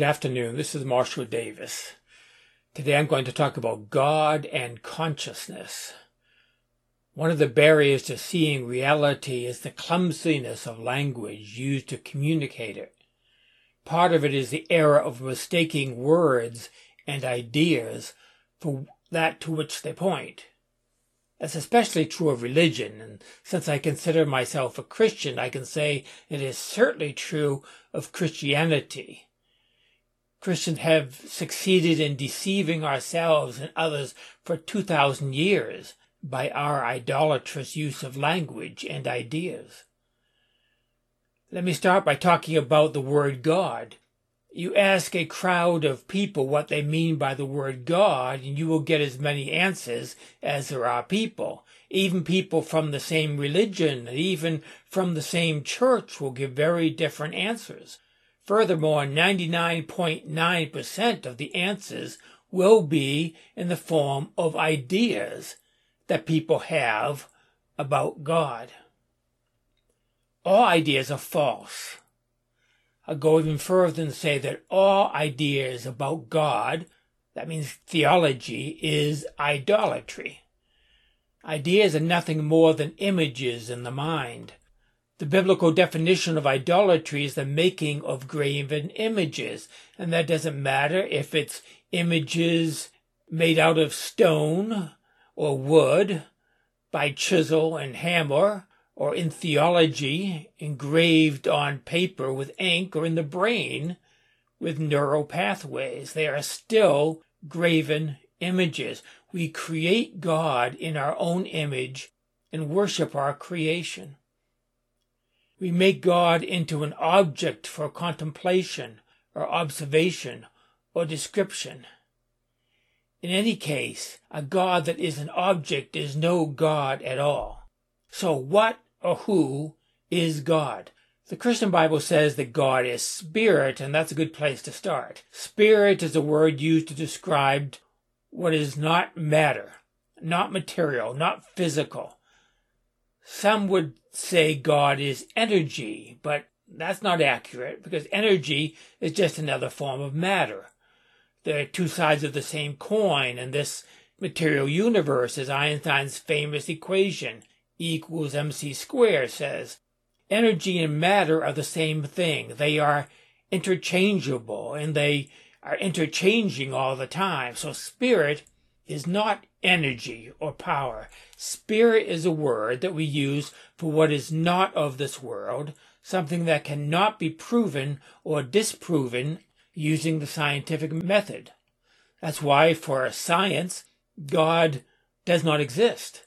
Good afternoon. This is Marshall Davis. Today I'm going to talk about God and consciousness. One of the barriers to seeing reality is the clumsiness of language used to communicate it. Part of it is the error of mistaking words and ideas for that to which they point. That's especially true of religion, and since I consider myself a Christian, I can say it is certainly true of Christianity. Christians have succeeded in deceiving ourselves and others for 2,000 years by our idolatrous use of language and ideas. Let me start by talking about the word God. You ask a crowd of people what they mean by the word God, and you will get as many answers as there are people. Even people from the same religion, and even from the same church will give very different answers. Furthermore, 99.9% of the answers will be in the form of ideas that people have about God. All ideas are false. I'll go even further and say that all ideas about God, that means theology, is idolatry. Ideas are nothing more than images in the mind. The biblical definition of idolatry is the making of graven images, and that doesn't matter if it's images made out of stone or wood by chisel and hammer, or in theology, engraved on paper with ink or in the brain with neural pathways. They are still graven images. We create God in our own image and worship our creation. We make God into an object for contemplation or observation or description. In any case, a God that is an object is no God at all. So what or who is God? The Christian Bible says that God is spirit, and that's a good place to start. Spirit is a word used to describe what is not matter, not material, not physical. Some would say God is energy, but that's not accurate because energy is just another form of matter. There are two sides of the same coin, and this material universe is Einstein's famous equation E equals mc squared says energy and matter are the same thing. They are interchangeable and they are interchanging all the time. So spirit is not energy or power. Spirit is a word that we use for what is not of this world, something that cannot be proven or disproven using the scientific method. That's why for science, God does not exist.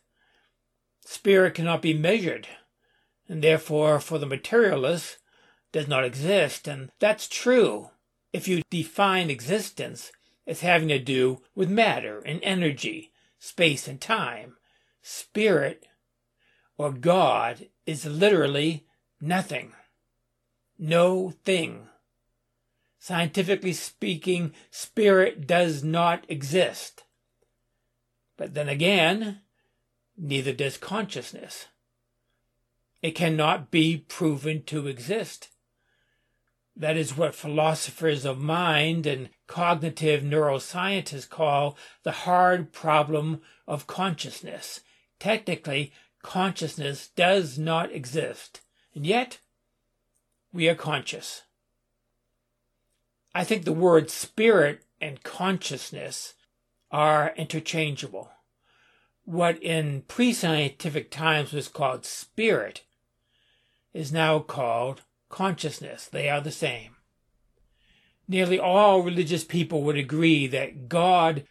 Spirit cannot be measured, and therefore for the materialist does not exist. And that's true if you define existence as having to do with matter and energy, space and time. Spirit or God is literally nothing. No thing. Scientifically speaking, spirit does not exist. But then again, neither does consciousness. It cannot be proven to exist. That is what philosophers of mind and cognitive neuroscientists call the hard problem of consciousness. Technically, consciousness does not exist, and yet we are conscious. I think the words spirit and consciousness are interchangeable what in pre scientific times was called spirit is now called consciousness. They are the same. Nearly all religious people would agree that God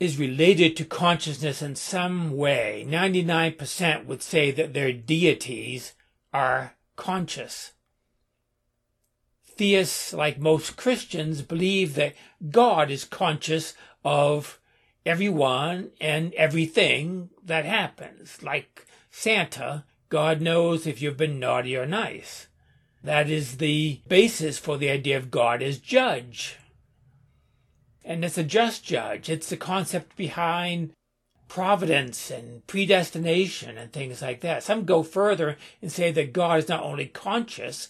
is related to consciousness in some way. 99% would say that their deities are conscious. Theists, like most Christians, believe that God is conscious of everyone and everything that happens. Like Santa, God knows if you've been naughty or nice. That is the basis for the idea of God as judge. And it's a just judge. It's the concept behind providence and predestination and things like that. Some go further and say that God is not only conscious,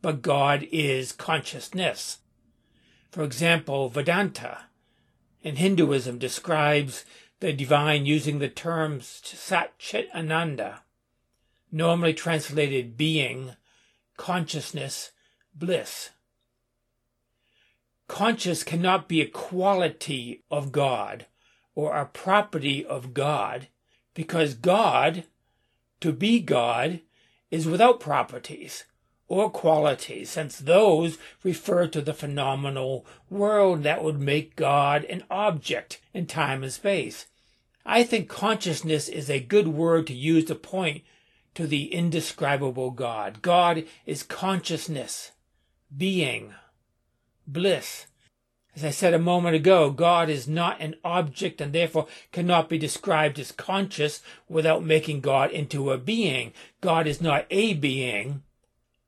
but God is consciousness. For example, Vedanta in Hinduism describes the divine using the terms Sat Chit Ananda, normally translated being, consciousness, bliss. Conscious cannot be a quality of God or a property of God because God, to be God, is without properties or qualities, since those refer to the phenomenal world that would make God an object in time and space. I think consciousness is a good word to use to point to the indescribable God. God is consciousness, being, bliss. As I said a moment ago, God is not an object and therefore cannot be described as conscious without making God into a being. God is not a being,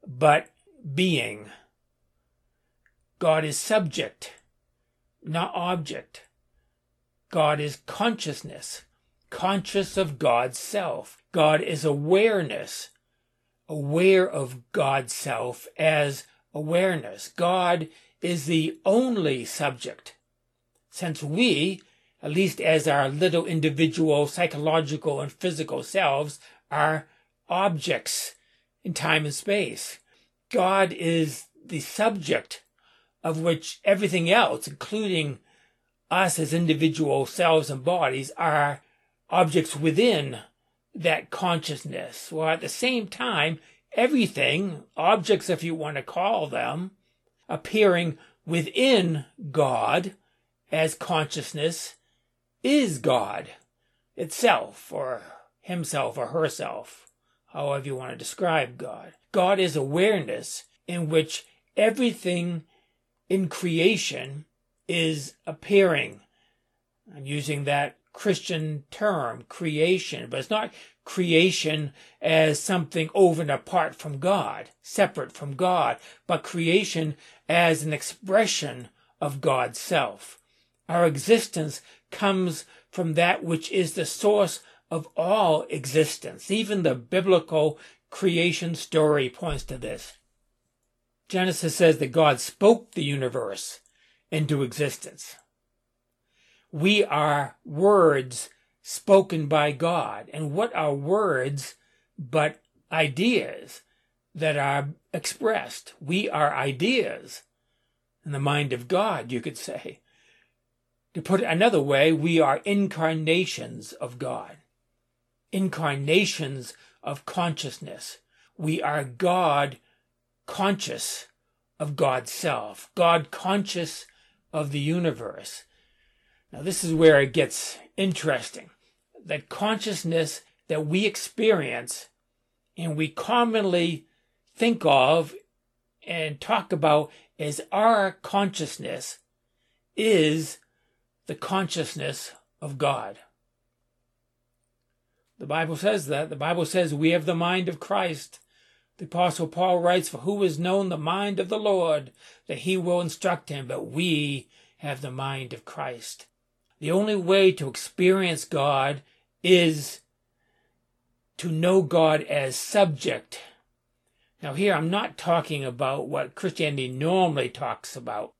but being. God is subject, not object. God is consciousness, conscious of God's self. God is awareness, aware of God's self as awareness. God is the only subject. Since we, at least as our little individual psychological and physical selves, are objects in time and space. God is the subject of which everything else, including us as individual selves and bodies, are objects within that consciousness. While at the same time, everything, objects if you want to call them, appearing within God as consciousness is God itself or himself or herself, however you want to describe God. God is awareness in which everything in creation is appearing. I'm using that Christian term, creation, but it's not creation as something over and apart from God, separate from God, but creation as an expression of God's self. Our existence comes from that which is the source of all existence. Even the biblical creation story points to this. Genesis says that God spoke the universe into existence. We are words spoken by God. And what are words but ideas that are expressed? We are ideas in the mind of God, you could say. To put it another way, we are incarnations of God, incarnations of consciousness. We are God conscious of God's self, God conscious of the universe. Now, this is where it gets interesting that consciousness that we experience and we commonly think of and talk about as our consciousness is the consciousness of God. The Bible says that. The Bible says we have the mind of Christ. The Apostle Paul writes, For who has known the mind of the Lord, that he will instruct him? But we have the mind of Christ. The only way to experience God is to know God as subject. Now, here I'm not talking about what Christianity normally talks about.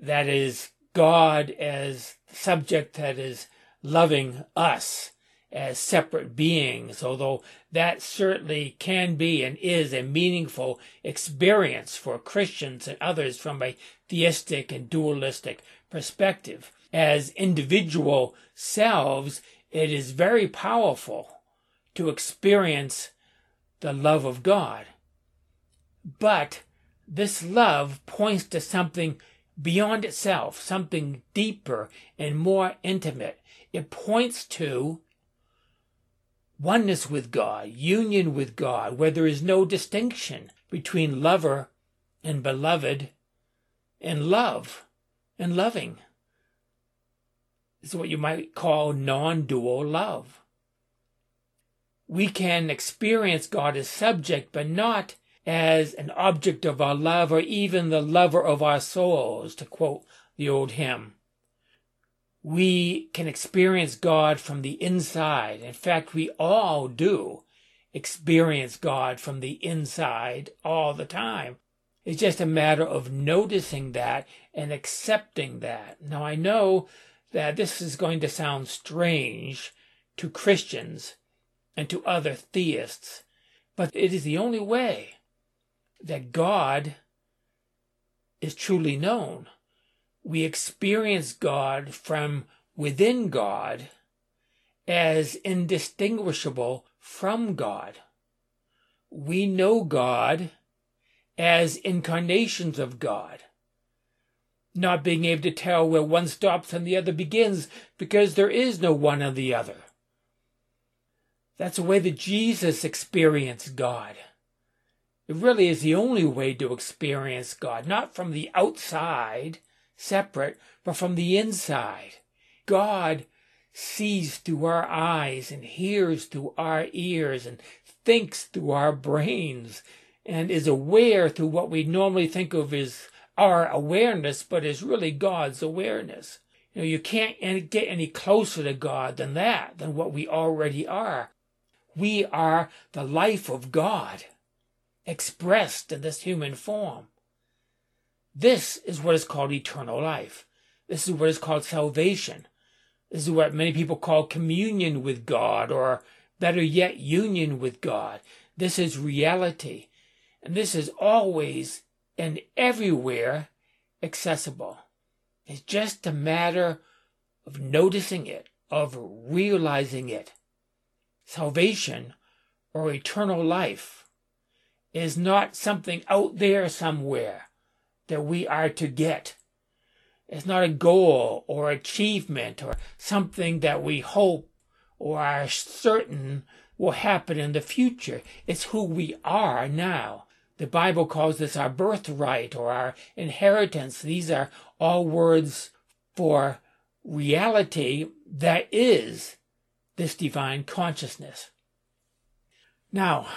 That is, God as subject that is loving us as separate beings, although that certainly can be and is a meaningful experience for Christians and others from a theistic and dualistic perspective. As individual selves, it is very powerful to experience the love of God. But this love points to something beyond itself, something deeper and more intimate. It points to oneness with God, union with God, where there is no distinction between lover and beloved and love and loving. It's what you might call non dual love. We can experience God as subject, but not as an object of our love or even the lover of our souls, to quote the old hymn. We can experience God from the inside. In fact, we all do experience God from the inside all the time. It's just a matter of noticing that and accepting that. Now, I know that this is going to sound strange to Christians and to other theists, but it is the only way that God is truly known. We experience God from within God as indistinguishable from God. We know God as incarnations of God, not being able to tell where one stops and the other begins because there is no one or the other. That's the way that Jesus experienced God. It really is the only way to experience God, not from the outside, separate, but from the inside. God sees through our eyes and hears through our ears and thinks through our brains and is aware through what we normally think of as our awareness, but is really God's awareness. You know, you can't get any closer to God than that, than what we already are. We are the life of God expressed in this human form. This is what is called eternal life. This is what is called salvation. This is what many people call communion with God, or better yet, union with God. This is reality. And this is always and everywhere accessible. It's just a matter of noticing it, of realizing it. Salvation or eternal life is not something out there somewhere that we are to get. It's not a goal or achievement or something that we hope or are certain will happen in the future. It's who we are now. The Bible calls this our birthright or our inheritance. These are all words for reality that is this divine consciousness. Now,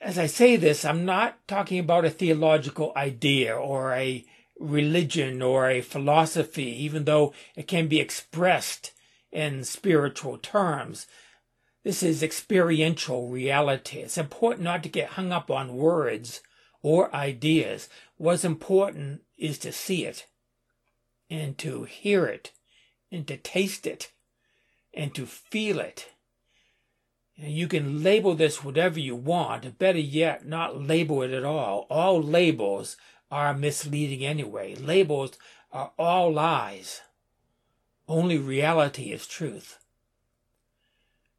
as I say this, I'm not talking about a theological idea or a religion or a philosophy, even though it can be expressed in spiritual terms. This is experiential reality. It's important not to get hung up on words or ideas. What's important is to see it and to hear it and to taste it and to feel it you can label this whatever you want. Better yet, not label it at all. All labels are misleading anyway. Labels are all lies. Only reality is truth.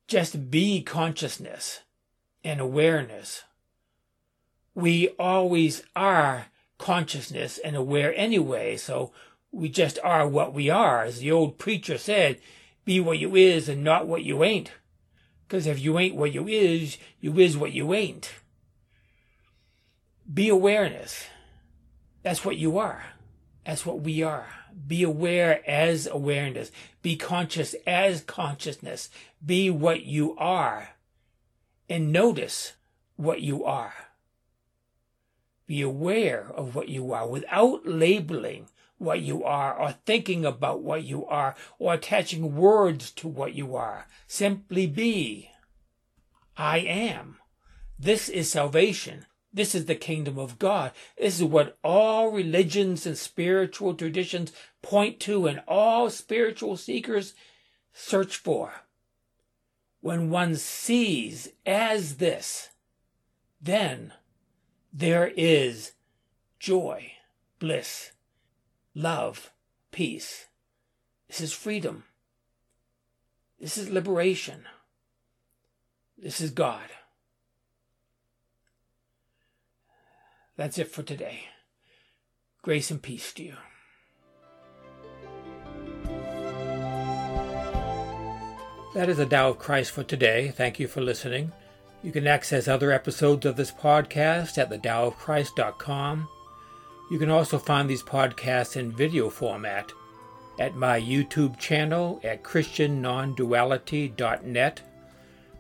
Just be consciousness and awareness. We always are consciousness and aware anyway, so we just are what we are. As the old preacher said, be what you is and not what you ain't. Because if you ain't what you is, you is what you ain't. Be awareness. That's what you are. That's what we are. Be aware as awareness. Be conscious as consciousness. Be what you are. And notice what you are. Be aware of what you are without labeling what you are or thinking about what you are or attaching words to what you are. Simply be. I am. This is salvation. This is the kingdom of God. This is what all religions and spiritual traditions point to and all spiritual seekers search for. When one sees as this, then there is joy, bliss, love, peace. This is freedom. This is liberation. This is God. That's it for today. Grace and peace to you. That is the Tao of Christ for today. Thank you for listening. You can access other episodes of this podcast at thedaoofchrist.com. You can also find these podcasts in video format at my YouTube channel at christiannonduality.net